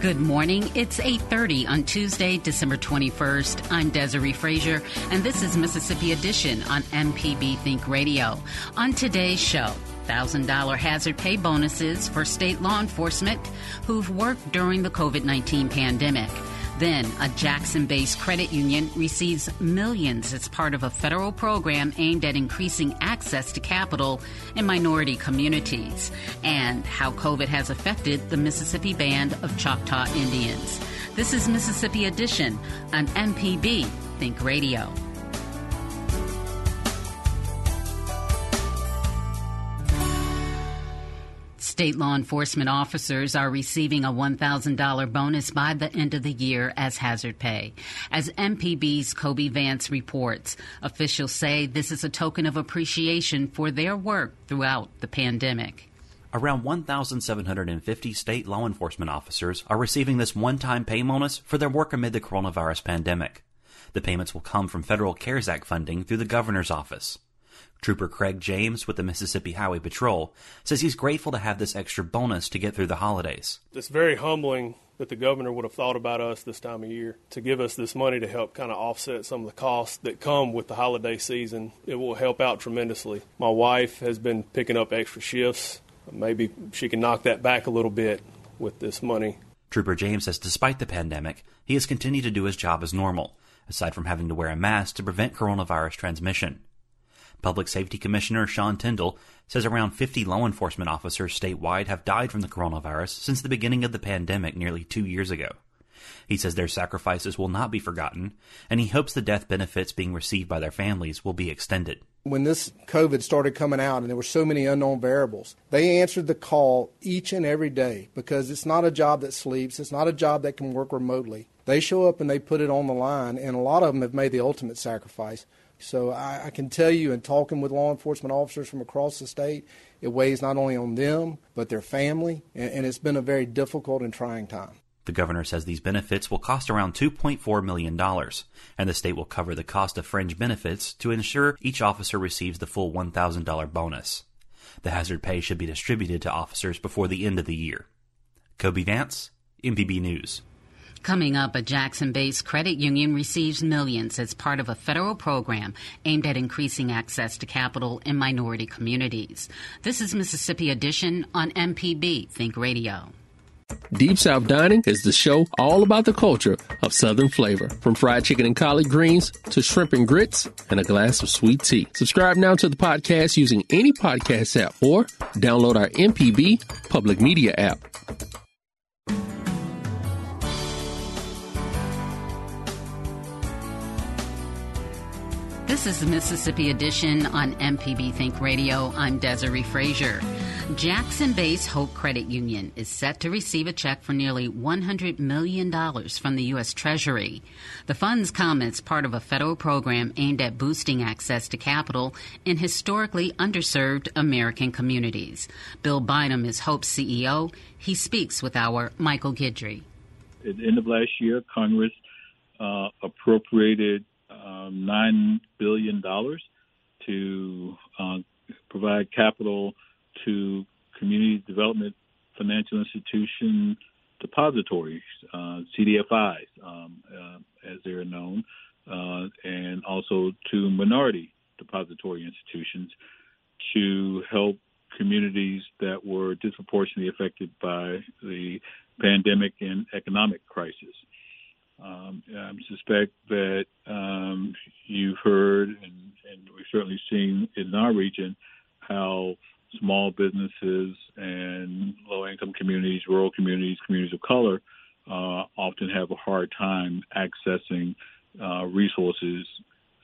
Good morning. It's 8:30 on Tuesday, December 21st. I'm Desare Frazier, and this is Mississippi Edition on MPB Think Radio. On today's show, $1,000 hazard pay bonuses for state law enforcement who've worked during the COVID 19 pandemic. Then, a Jackson based credit union receives millions as part of a federal program aimed at increasing access to capital in minority communities, and how COVID has affected the Mississippi Band of Choctaw Indians. This is Mississippi Edition on MPB Think Radio. State law enforcement officers are receiving a $1,000 bonus by the end of the year as hazard pay. As MPB's Kobee Vance reports, officials say this is a token of appreciation for their work throughout the pandemic. Around 1,750 state law enforcement officers are receiving this one time pay bonus for their work amid the coronavirus pandemic. The payments will come from federal CARES Act funding through the governor's office. Trooper Craig James with the Mississippi Highway Patrol says he's grateful to have this extra bonus to get through the holidays. It's very humbling that the governor would have thought about us this time of year to give us this money to help kind of offset some of the costs that come with the holiday season. It will help out tremendously. My wife has been picking up extra shifts. Maybe she can knock that back a little bit with this money. Trooper James says despite the pandemic, he has continued to do his job as normal, aside from having to wear a mask to prevent coronavirus transmission. Public Safety Commissioner Sean Tindell says around 50 law enforcement officers statewide have died from the coronavirus since the beginning of the pandemic nearly two years ago. He says their sacrifices will not be forgotten, and he hopes the death benefits being received by their families will be extended. When this COVID started coming out and there were so many unknown variables, they answered the call each and every day because it's not a job that sleeps, it's not a job that can work remotely. They show up and they put it on the line, and a lot of them have made the ultimate sacrifice. So I, I, can tell you, in talking with law enforcement officers from across the state, it weighs not only on them, but their family, and, and it's been a very difficult and trying time. The governor says these benefits will cost around $2.4 million, and the state will cover the cost of fringe benefits to ensure each officer receives the full $1,000 bonus. The hazard pay should be distributed to officers before the end of the year. Kobee Vance, MPB News. Coming up, a Jackson based credit union receives millions as part of a federal program aimed at increasing access to capital in minority communities. This is Mississippi Edition on MPB Think Radio. Deep South Dining is the show all about the culture of Southern flavor, from fried chicken and collard greens to shrimp and grits and a glass of sweet tea. Subscribe now to the podcast using any podcast app or download our MPB public media app. This is the Mississippi Edition on MPB Think Radio. I'm Desare Frazier. Jackson based Hope Credit Union is set to receive a check for nearly $100 million from the U.S. Treasury. The funds come as part of a federal program aimed at boosting access to capital in historically underserved American communities. Bill Bynum is Hope's CEO. He speaks with our Michael Guidry. At the end of last year, Congress uh, appropriated um, $9 billion to uh, provide capital to community development financial institution depositories, uh, CDFIs, um, uh, as they're known, uh, and also to minority depository institutions to help communities that were disproportionately affected by the pandemic and economic crisis. Um, I suspect that um, you've heard, and, and, we've certainly seen in our region, how small businesses and low-income communities, rural communities, communities of color, uh, often have a hard time accessing uh, resources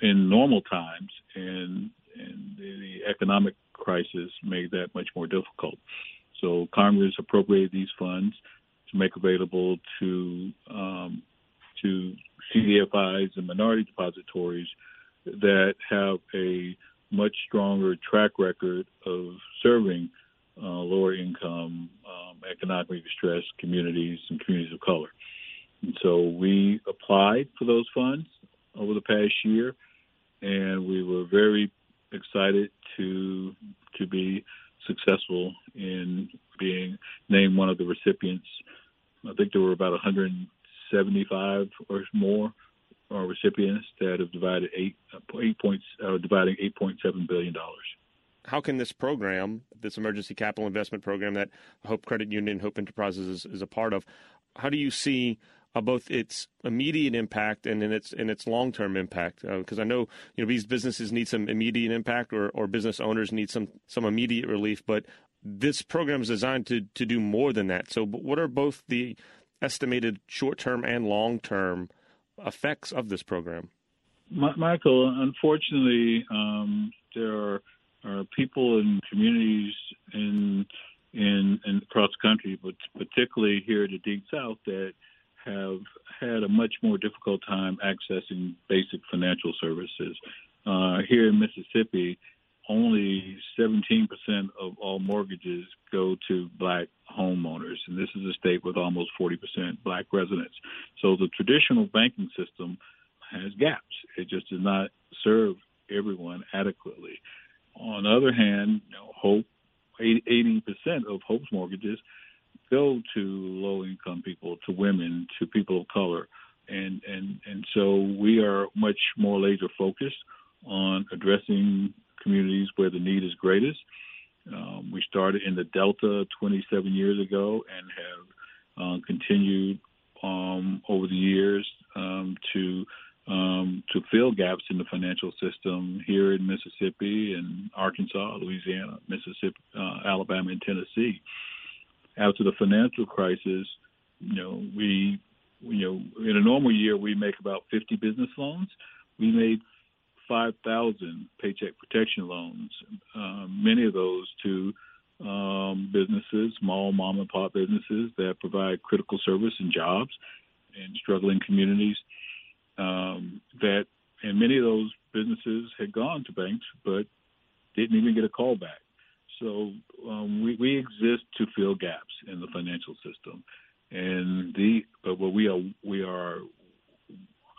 in normal times, and, and the economic crisis made that much more difficult. So Congress appropriated these funds to make available to um, to CDFIs and minority depositories that have a much stronger track record of serving uh, lower income, um, economically distressed communities and communities of color. And so we applied for those funds over the past year, and we were very excited to to be successful in being named one of the recipients. I think there were about 175 or more uh, recipients that have divided eight, eight points, uh, dividing 8.7 billion dollars. How can this program, this emergency capital investment program that Hope Credit Union, Hope Enterprises is, is a part of, how do you see uh, both its immediate impact and in its in its long term impact. Because uh, I know you know these businesses need some immediate impact, or, or business owners need some some immediate relief. But this program is designed to to do more than that. So, what are both the estimated short term and long term effects of this program? Michael, unfortunately, um, there are, are people and communities in, in, in across the country, but particularly here in the Deep South, that have had a much more difficult time accessing basic financial services. Uh, here in Mississippi, only 17% of all mortgages go to black homeowners, and this is a state with almost 40% black residents. So the traditional banking system has gaps. It just does not serve everyone adequately. On the other hand, you know, Hope, 80% of Hope's mortgages go to low income people, to women, to people of color. And, and, and so we are much more laser focused on addressing communities where the need is greatest. Um, we started in the Delta 27 years ago and have uh, continued um, over the years um, to um, to fill gaps in the financial system here in Mississippi and Arkansas, Louisiana, Mississippi, uh, Alabama, and Tennessee after the financial crisis, you know, we, you know, in a normal year we make about 50 business loans. We made 5,000 paycheck protection loans, um, many of those to um, businesses, small mom and pop businesses that provide critical service and jobs in struggling communities. Um, that and many of those businesses had gone to banks, but didn't even get a call back. So um, we, we exist to fill gaps in the financial system, and the but what we are we are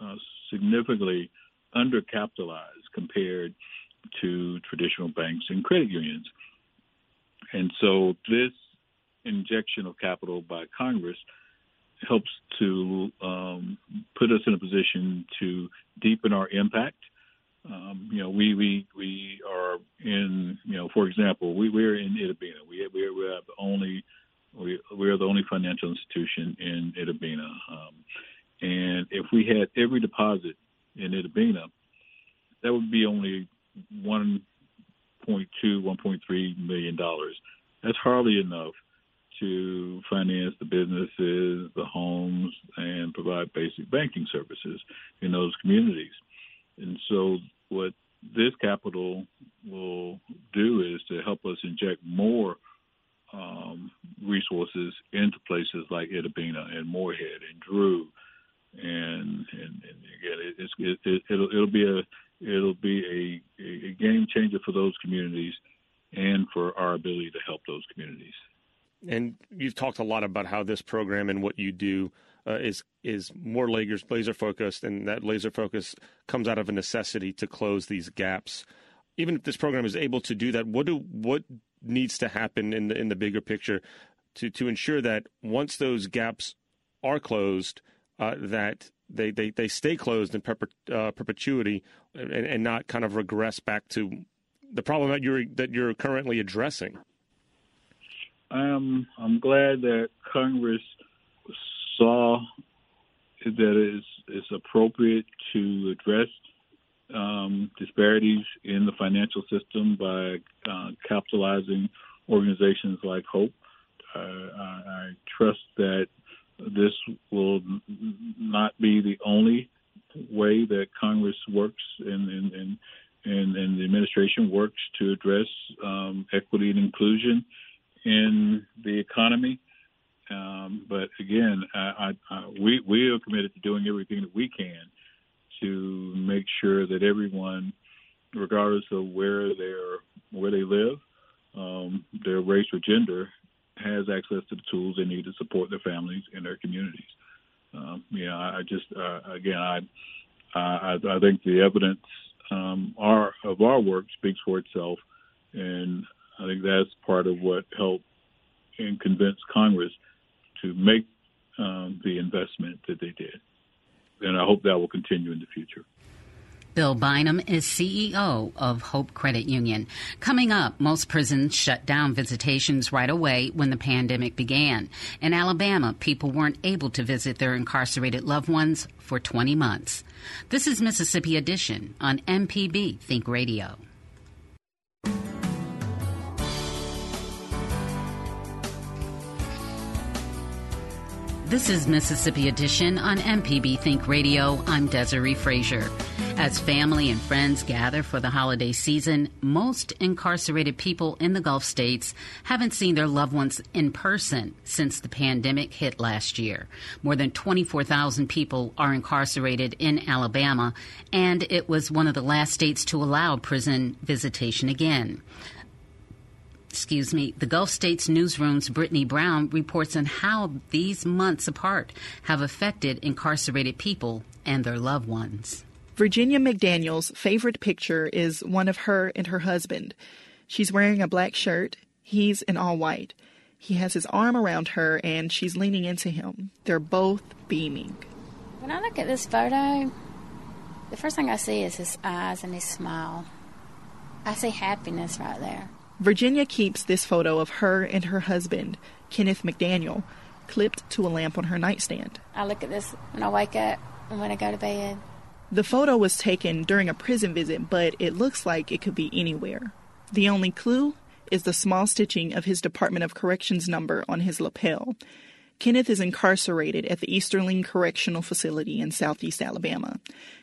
uh, significantly undercapitalized compared to traditional banks and credit unions, and so this injection of capital by Congress helps to um, put us in a position to deepen our impact um, you know, we we we are in, you know, for example, we we're in Itta Bena. We we are the only we we are the only financial institution in Itta Bena. Um, and if we had every deposit in Itta Bena, that would be only 1.2, 1.3 million dollars. That's hardly enough to finance the businesses, the homes, and provide basic banking services in those communities. And so what this capital will do is to help us inject more um, resources into places like Itta Bena and Moorhead and Drew, and and, and again, it's, it, it, it'll it'll be a it'll be a, a game changer for those communities and for our ability to help those communities. And you've talked a lot about how this program and what you do uh, is is more laser laser focused, and that laser focus comes out of a necessity to close these gaps. Even if this program is able to do that, what do what needs to happen in the in the bigger picture to to ensure that once those gaps are closed, uh, that they, they, they stay closed in perpet, uh, perpetuity and, and not kind of regress back to the problem that you're that you're currently addressing. I'm I'm glad that Congress saw that it is, is appropriate to address um, disparities in the financial system by uh, capitalizing organizations like Hope. Uh, I, I, trust that this will not be the only way that Congress works and, and, and, and, and the administration works to address um, equity and inclusion in the economy. Um, but again, I, I, we we are committed to doing everything that we can to make sure that everyone, regardless of where they're where they live, um, their race or gender, has access to the tools they need to support their families and their communities. Um, yeah, I just uh, again, I, I I think the evidence um, our of our work speaks for itself, and I think that's part of what helped and convince Congress to make um, the investment that they did. And I hope that will continue in the future. Bill Bynum is CEO of Hope Credit Union. Coming up, most prisons shut down visitations right away when the pandemic began. In Alabama, people weren't able to visit their incarcerated loved ones for 20 months. This is Mississippi Edition on MPB Think Radio. This is Mississippi Edition on MPB Think Radio. I'm Desare Frazier. As family and friends gather for the holiday season, most incarcerated people in the Gulf states haven't seen their loved ones in person since the pandemic hit last year. More than 24,000 people are incarcerated in Alabama, and it was one of the last states to allow prison visitation again excuse me, the Gulf States Newsroom's Brittany Brown reports on how these months apart have affected incarcerated people and their loved ones. Virginia McDaniel's favorite picture is one of her and her husband. She's wearing a black shirt, he's in all white. He has his arm around her and she's leaning into him. They're both beaming. When I look at this photo, the first thing I see is his eyes and his smile. I see happiness right there. Virginia keeps this photo of her and her husband, Kenneth McDaniel, clipped to a lamp on her nightstand. I look at this when I wake up and when I go to bed. The photo was taken during a prison visit, but it looks like it could be anywhere. The only clue is the small stitching of his Department of Corrections number on his lapel. Kenneth is incarcerated at the Easterling Correctional Facility in southeast Alabama.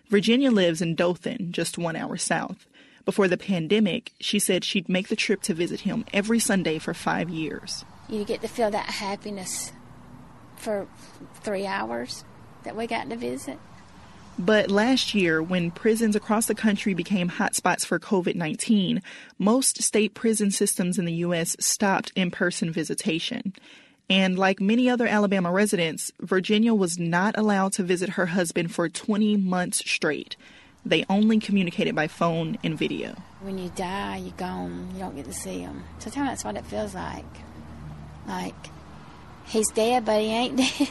Virginia lives in Dothan, just one hour south. Before the pandemic, she said she'd make the trip to visit him every Sunday for five years. You get to feel that happiness for three hours that we got to visit. But last year, when prisons across the country became hotspots for COVID 19, most state prison systems in the U.S. stopped in person visitation. And like many other Alabama residents, Virginia was not allowed to visit her husband for 20 months straight. They only communicated by phone and video. When you die, you're gone. You don't get to see him. Sometimes that's what it feels like. Like, he's dead, but he ain't dead.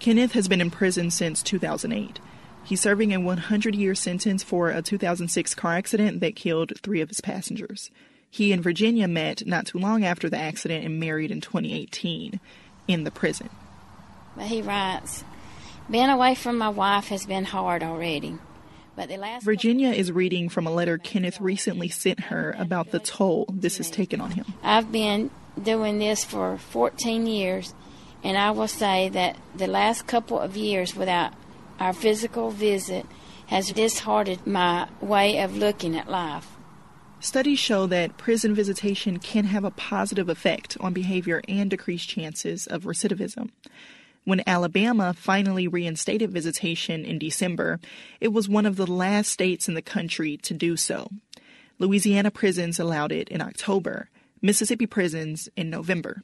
Kenneth has been in prison since 2008. He's serving a 100 year sentence for a 2006 car accident that killed three of his passengers. He and Virginia met not too long after the accident and married in 2018 in the prison. But he writes, Being away from my wife has been hard already. But the last Virginia is reading from a letter Kenneth recently sent her about the toll this has taken on him. I've been doing this for 14 years, and I will say that the last couple of years without our physical visit has disheartened my way of looking at life. Studies show that prison visitation can have a positive effect on behavior and decrease chances of recidivism. When Alabama finally reinstated visitation in December, it was one of the last states in the country to do so. Louisiana prisons allowed it in October, Mississippi prisons in November.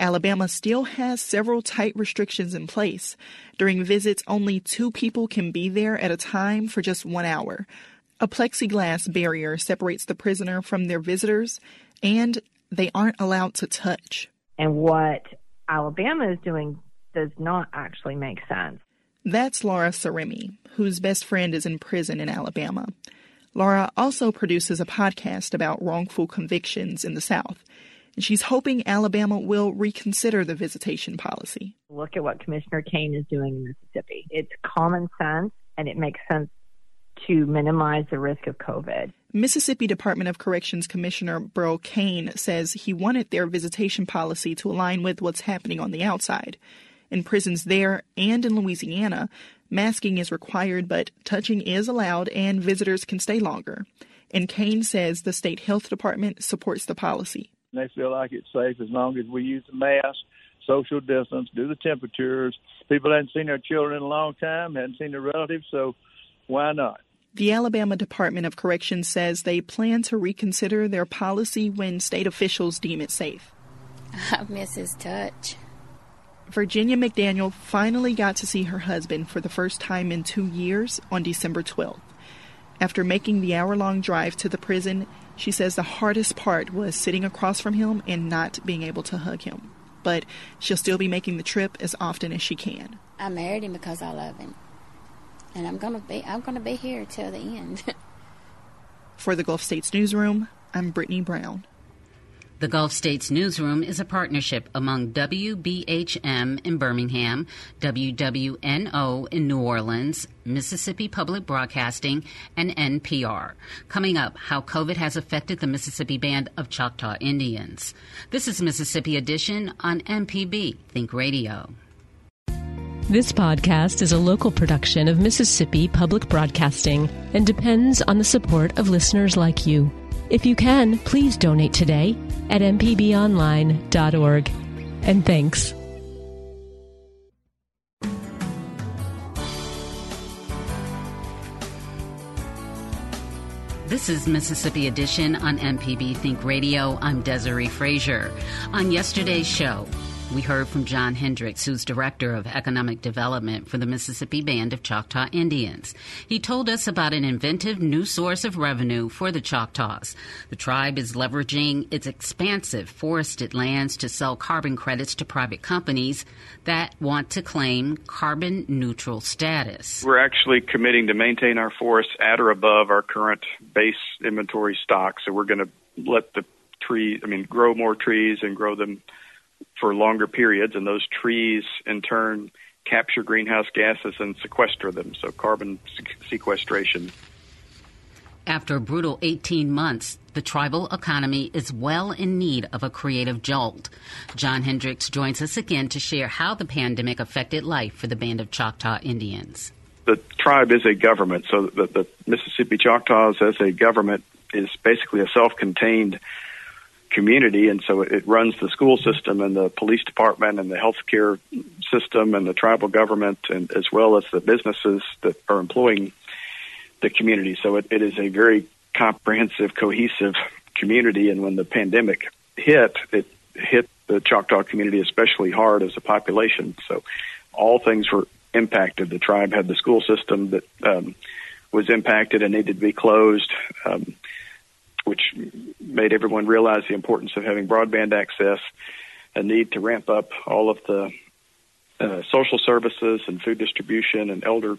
Alabama still has several tight restrictions in place. During visits, only two people can be there at a time for just one hour. A plexiglass barrier separates the prisoner from their visitors, and they aren't allowed to touch. And what Alabama is doing does not actually make sense. That's Laura Saremi, whose best friend is in prison in Alabama. Laura also produces a podcast about wrongful convictions in the South. And she's hoping Alabama will reconsider the visitation policy. Look at what Commissioner Cain is doing in Mississippi. It's common sense and it makes sense to minimize the risk of COVID. Mississippi Department of Corrections Commissioner Burl Cain says he wanted their visitation policy to align with what's happening on the outside. In prisons there and in Louisiana, masking is required, but touching is allowed and visitors can stay longer. And Cain says the state health department supports the policy. They feel like it's safe as long as we use the mask, social distance, do the temperatures. People hadn't seen their children in a long time, hadn't seen their relatives, so why not? The Alabama Department of Corrections says they plan to reconsider their policy when state officials deem it safe. I miss his touch. Virginia McDaniel finally got to see her husband for the first time in two years on December 12th. After making the hour long drive to the prison, she says the hardest part was sitting across from him and not being able to hug him. But she'll still be making the trip as often as she can. I married him because I love him. And I'm gonna be I'm gonna be here till the end. For the Gulf States Newsroom, I'm Brittany Brown. The Gulf States Newsroom is a partnership among WBHM in Birmingham, WWNO in New Orleans, Mississippi Public Broadcasting, and NPR. Coming up, how COVID has affected the Mississippi Band of Choctaw Indians. This is Mississippi Edition on MPB Think Radio. This podcast is a local production of Mississippi Public Broadcasting and depends on the support of listeners like you. If you can, please donate today at mpbonline.org. And thanks. This is Mississippi Edition on MPB Think Radio. I'm Desare Frazier. On yesterday's show, we heard from John Hendricks, who's Director of Economic Development for the Mississippi Band of Choctaw Indians. He told us about an inventive new source of revenue for the Choctaws. The tribe is leveraging its expansive forested lands to sell carbon credits to private companies that want to claim carbon neutral status. We're actually committing to maintain our forests at or above our current base inventory stock. So we're going to let the tree, I mean, grow more trees and grow them for longer periods, and those trees in turn capture greenhouse gases and sequester them, so carbon sequestration. After a brutal 18 months, the tribal economy is well in need of a creative jolt. John Hendricks joins us again to share how the pandemic affected life for the Band of Choctaw Indians. The tribe is a government, so the, the Mississippi Choctaws as a government is basically a self contained community, and so it, runs the school system and the police department and the healthcare system and the tribal government, and as well as the businesses that are employing the community. So it, it is a very comprehensive, cohesive community. And when the pandemic hit, it hit the Choctaw community especially hard as a population. So all things were impacted. The tribe had the school system that um, was impacted and needed to be closed. Um, which made everyone realize the importance of having broadband access, a need to ramp up all of the uh, social services and food distribution and elder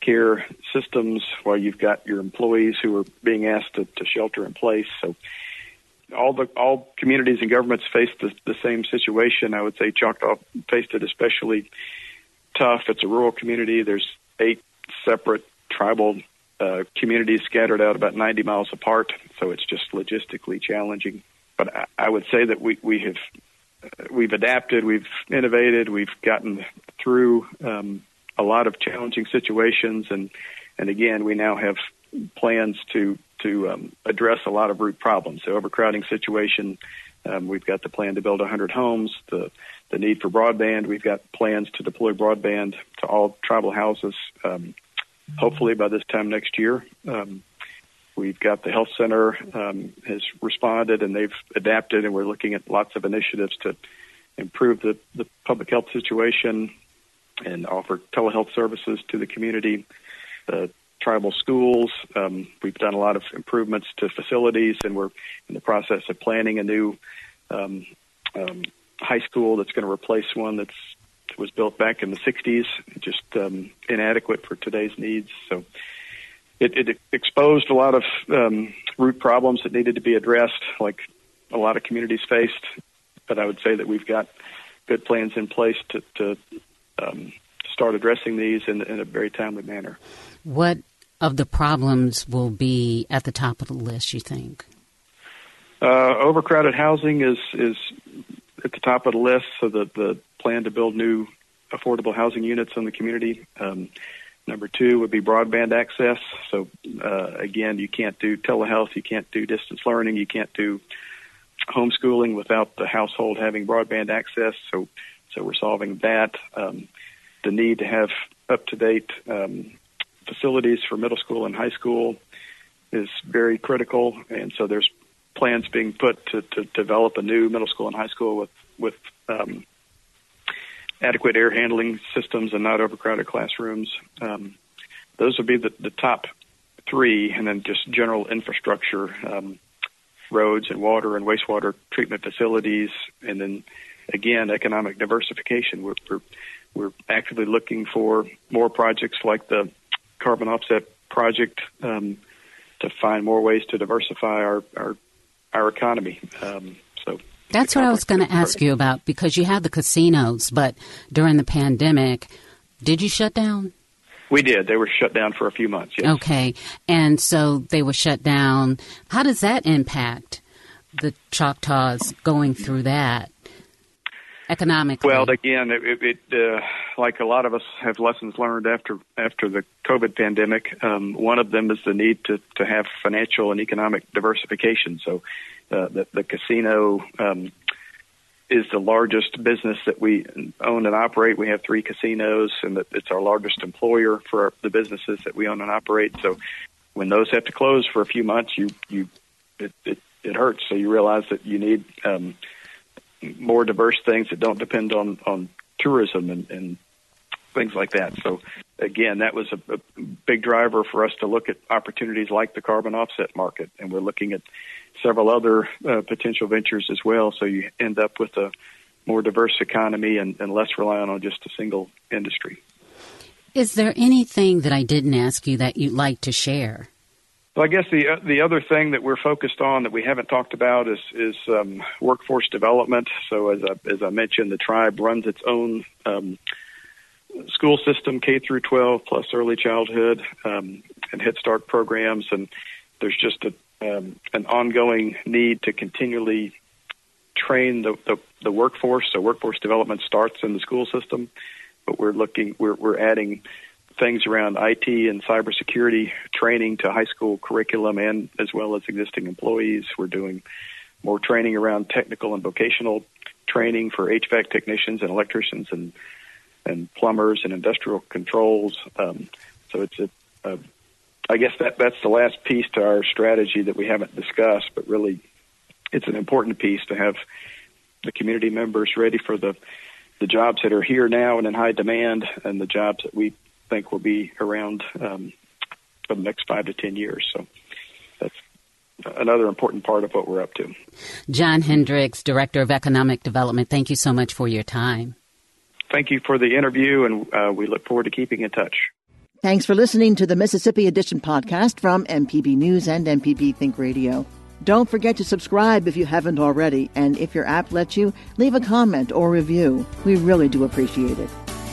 care systems while you've got your employees who are being asked to, to shelter in place. So all the all communities and governments face the, the same situation. I would say Choctaw faced it especially tough. It's a rural community. There's eight separate tribal uh, communities scattered out about 90 miles apart, so it's just logistically challenging. But I, I would say that we we have uh, we've adapted, we've innovated, we've gotten through um, a lot of challenging situations, and and again, we now have plans to to um, address a lot of root problems. The overcrowding situation, um, we've got the plan to build 100 homes. The the need for broadband, we've got plans to deploy broadband to all tribal houses. Um, hopefully by this time next year. Um, we've got the health center um, has responded and they've adapted, and we're looking at lots of initiatives to improve the, the public health situation and offer telehealth services to the community. The tribal schools, um, we've done a lot of improvements to facilities, and we're in the process of planning a new um, um, high school that's going to replace one that's was built back in the 60s, just um, inadequate for today's needs. So it, it exposed a lot of um, root problems that needed to be addressed, like a lot of communities faced, but I would say that we've got good plans in place to, to um, start addressing these in, in a very timely manner. What of the problems will be at the top of the list, you think? Uh, overcrowded housing is is at the top of the list. So the the plan to build new affordable housing units in the community. Um, number two would be broadband access. So uh, again, you can't do telehealth, you can't do distance learning, you can't do homeschooling without the household having broadband access. So so we're solving that. Um, the need to have up to date um, facilities for middle school and high school is very critical, and so there's plans being put to, to develop a new middle school and high school with with um, adequate air handling systems and not overcrowded classrooms. Um, those would be the, the top three, and then just general infrastructure, um, roads and water and wastewater treatment facilities, and then again economic diversification. We're, we're we're actively looking for more projects like the carbon offset project um, to find more ways to diversify our our, our economy. Um, so that's what I was going to ask you about because you had the casinos, but during the pandemic, did you shut down? We did. They were shut down for a few months. Yes. Okay, and so they were shut down. How does that impact the Choctaws going through that? Economically? Well, again, it, it uh, like a lot of us have lessons learned after after the COVID pandemic. Um, one of them is the need to to have financial and economic diversification. So, uh, the, the casino. Um, is the largest business that we own and operate. We have three casinos, and it's our largest employer for the businesses that we own and operate. So, when those have to close for a few months, you you it it, it hurts. So you realize that you need um, more diverse things that don't depend on on tourism and, and things like that. So again, that was a, a big driver for us to look at opportunities like the carbon offset market, and we're looking at several other uh, potential ventures as well. So you end up with a more diverse economy and, and less reliant on just a single industry. Is there anything that I didn't ask you that you'd like to share? So I guess the uh, the other thing that we're focused on that we haven't talked about is is um, workforce development. So as I, as I mentioned, the tribe runs its own um, school system, K through 12 plus early childhood um, and Head Start programs, and there's just a um, an ongoing need to continually train the, the the workforce. So workforce development starts in the school system, but we're looking we're we're adding things around IT and cybersecurity training to high school curriculum and as well as existing employees. We're doing more training around technical and vocational training for HVAC technicians and electricians and and plumbers and industrial controls. Um, so it's a, a, I guess that that's the last piece to our strategy that we haven't discussed, but really it's an important piece to have the community members ready for the the jobs that are here now and in high demand and the jobs that we think will be around um, for the next five to ten years. So that's another important part of what we're up to. John Hendricks, Director of Economic Development, thank you so much for your time. Thank you for the interview, and uh, we look forward to keeping in touch. Thanks for listening to the Mississippi Edition podcast from MPB News and MPB Think Radio. Don't forget to subscribe if you haven't already, and if your app lets you, leave a comment or review. We really do appreciate it.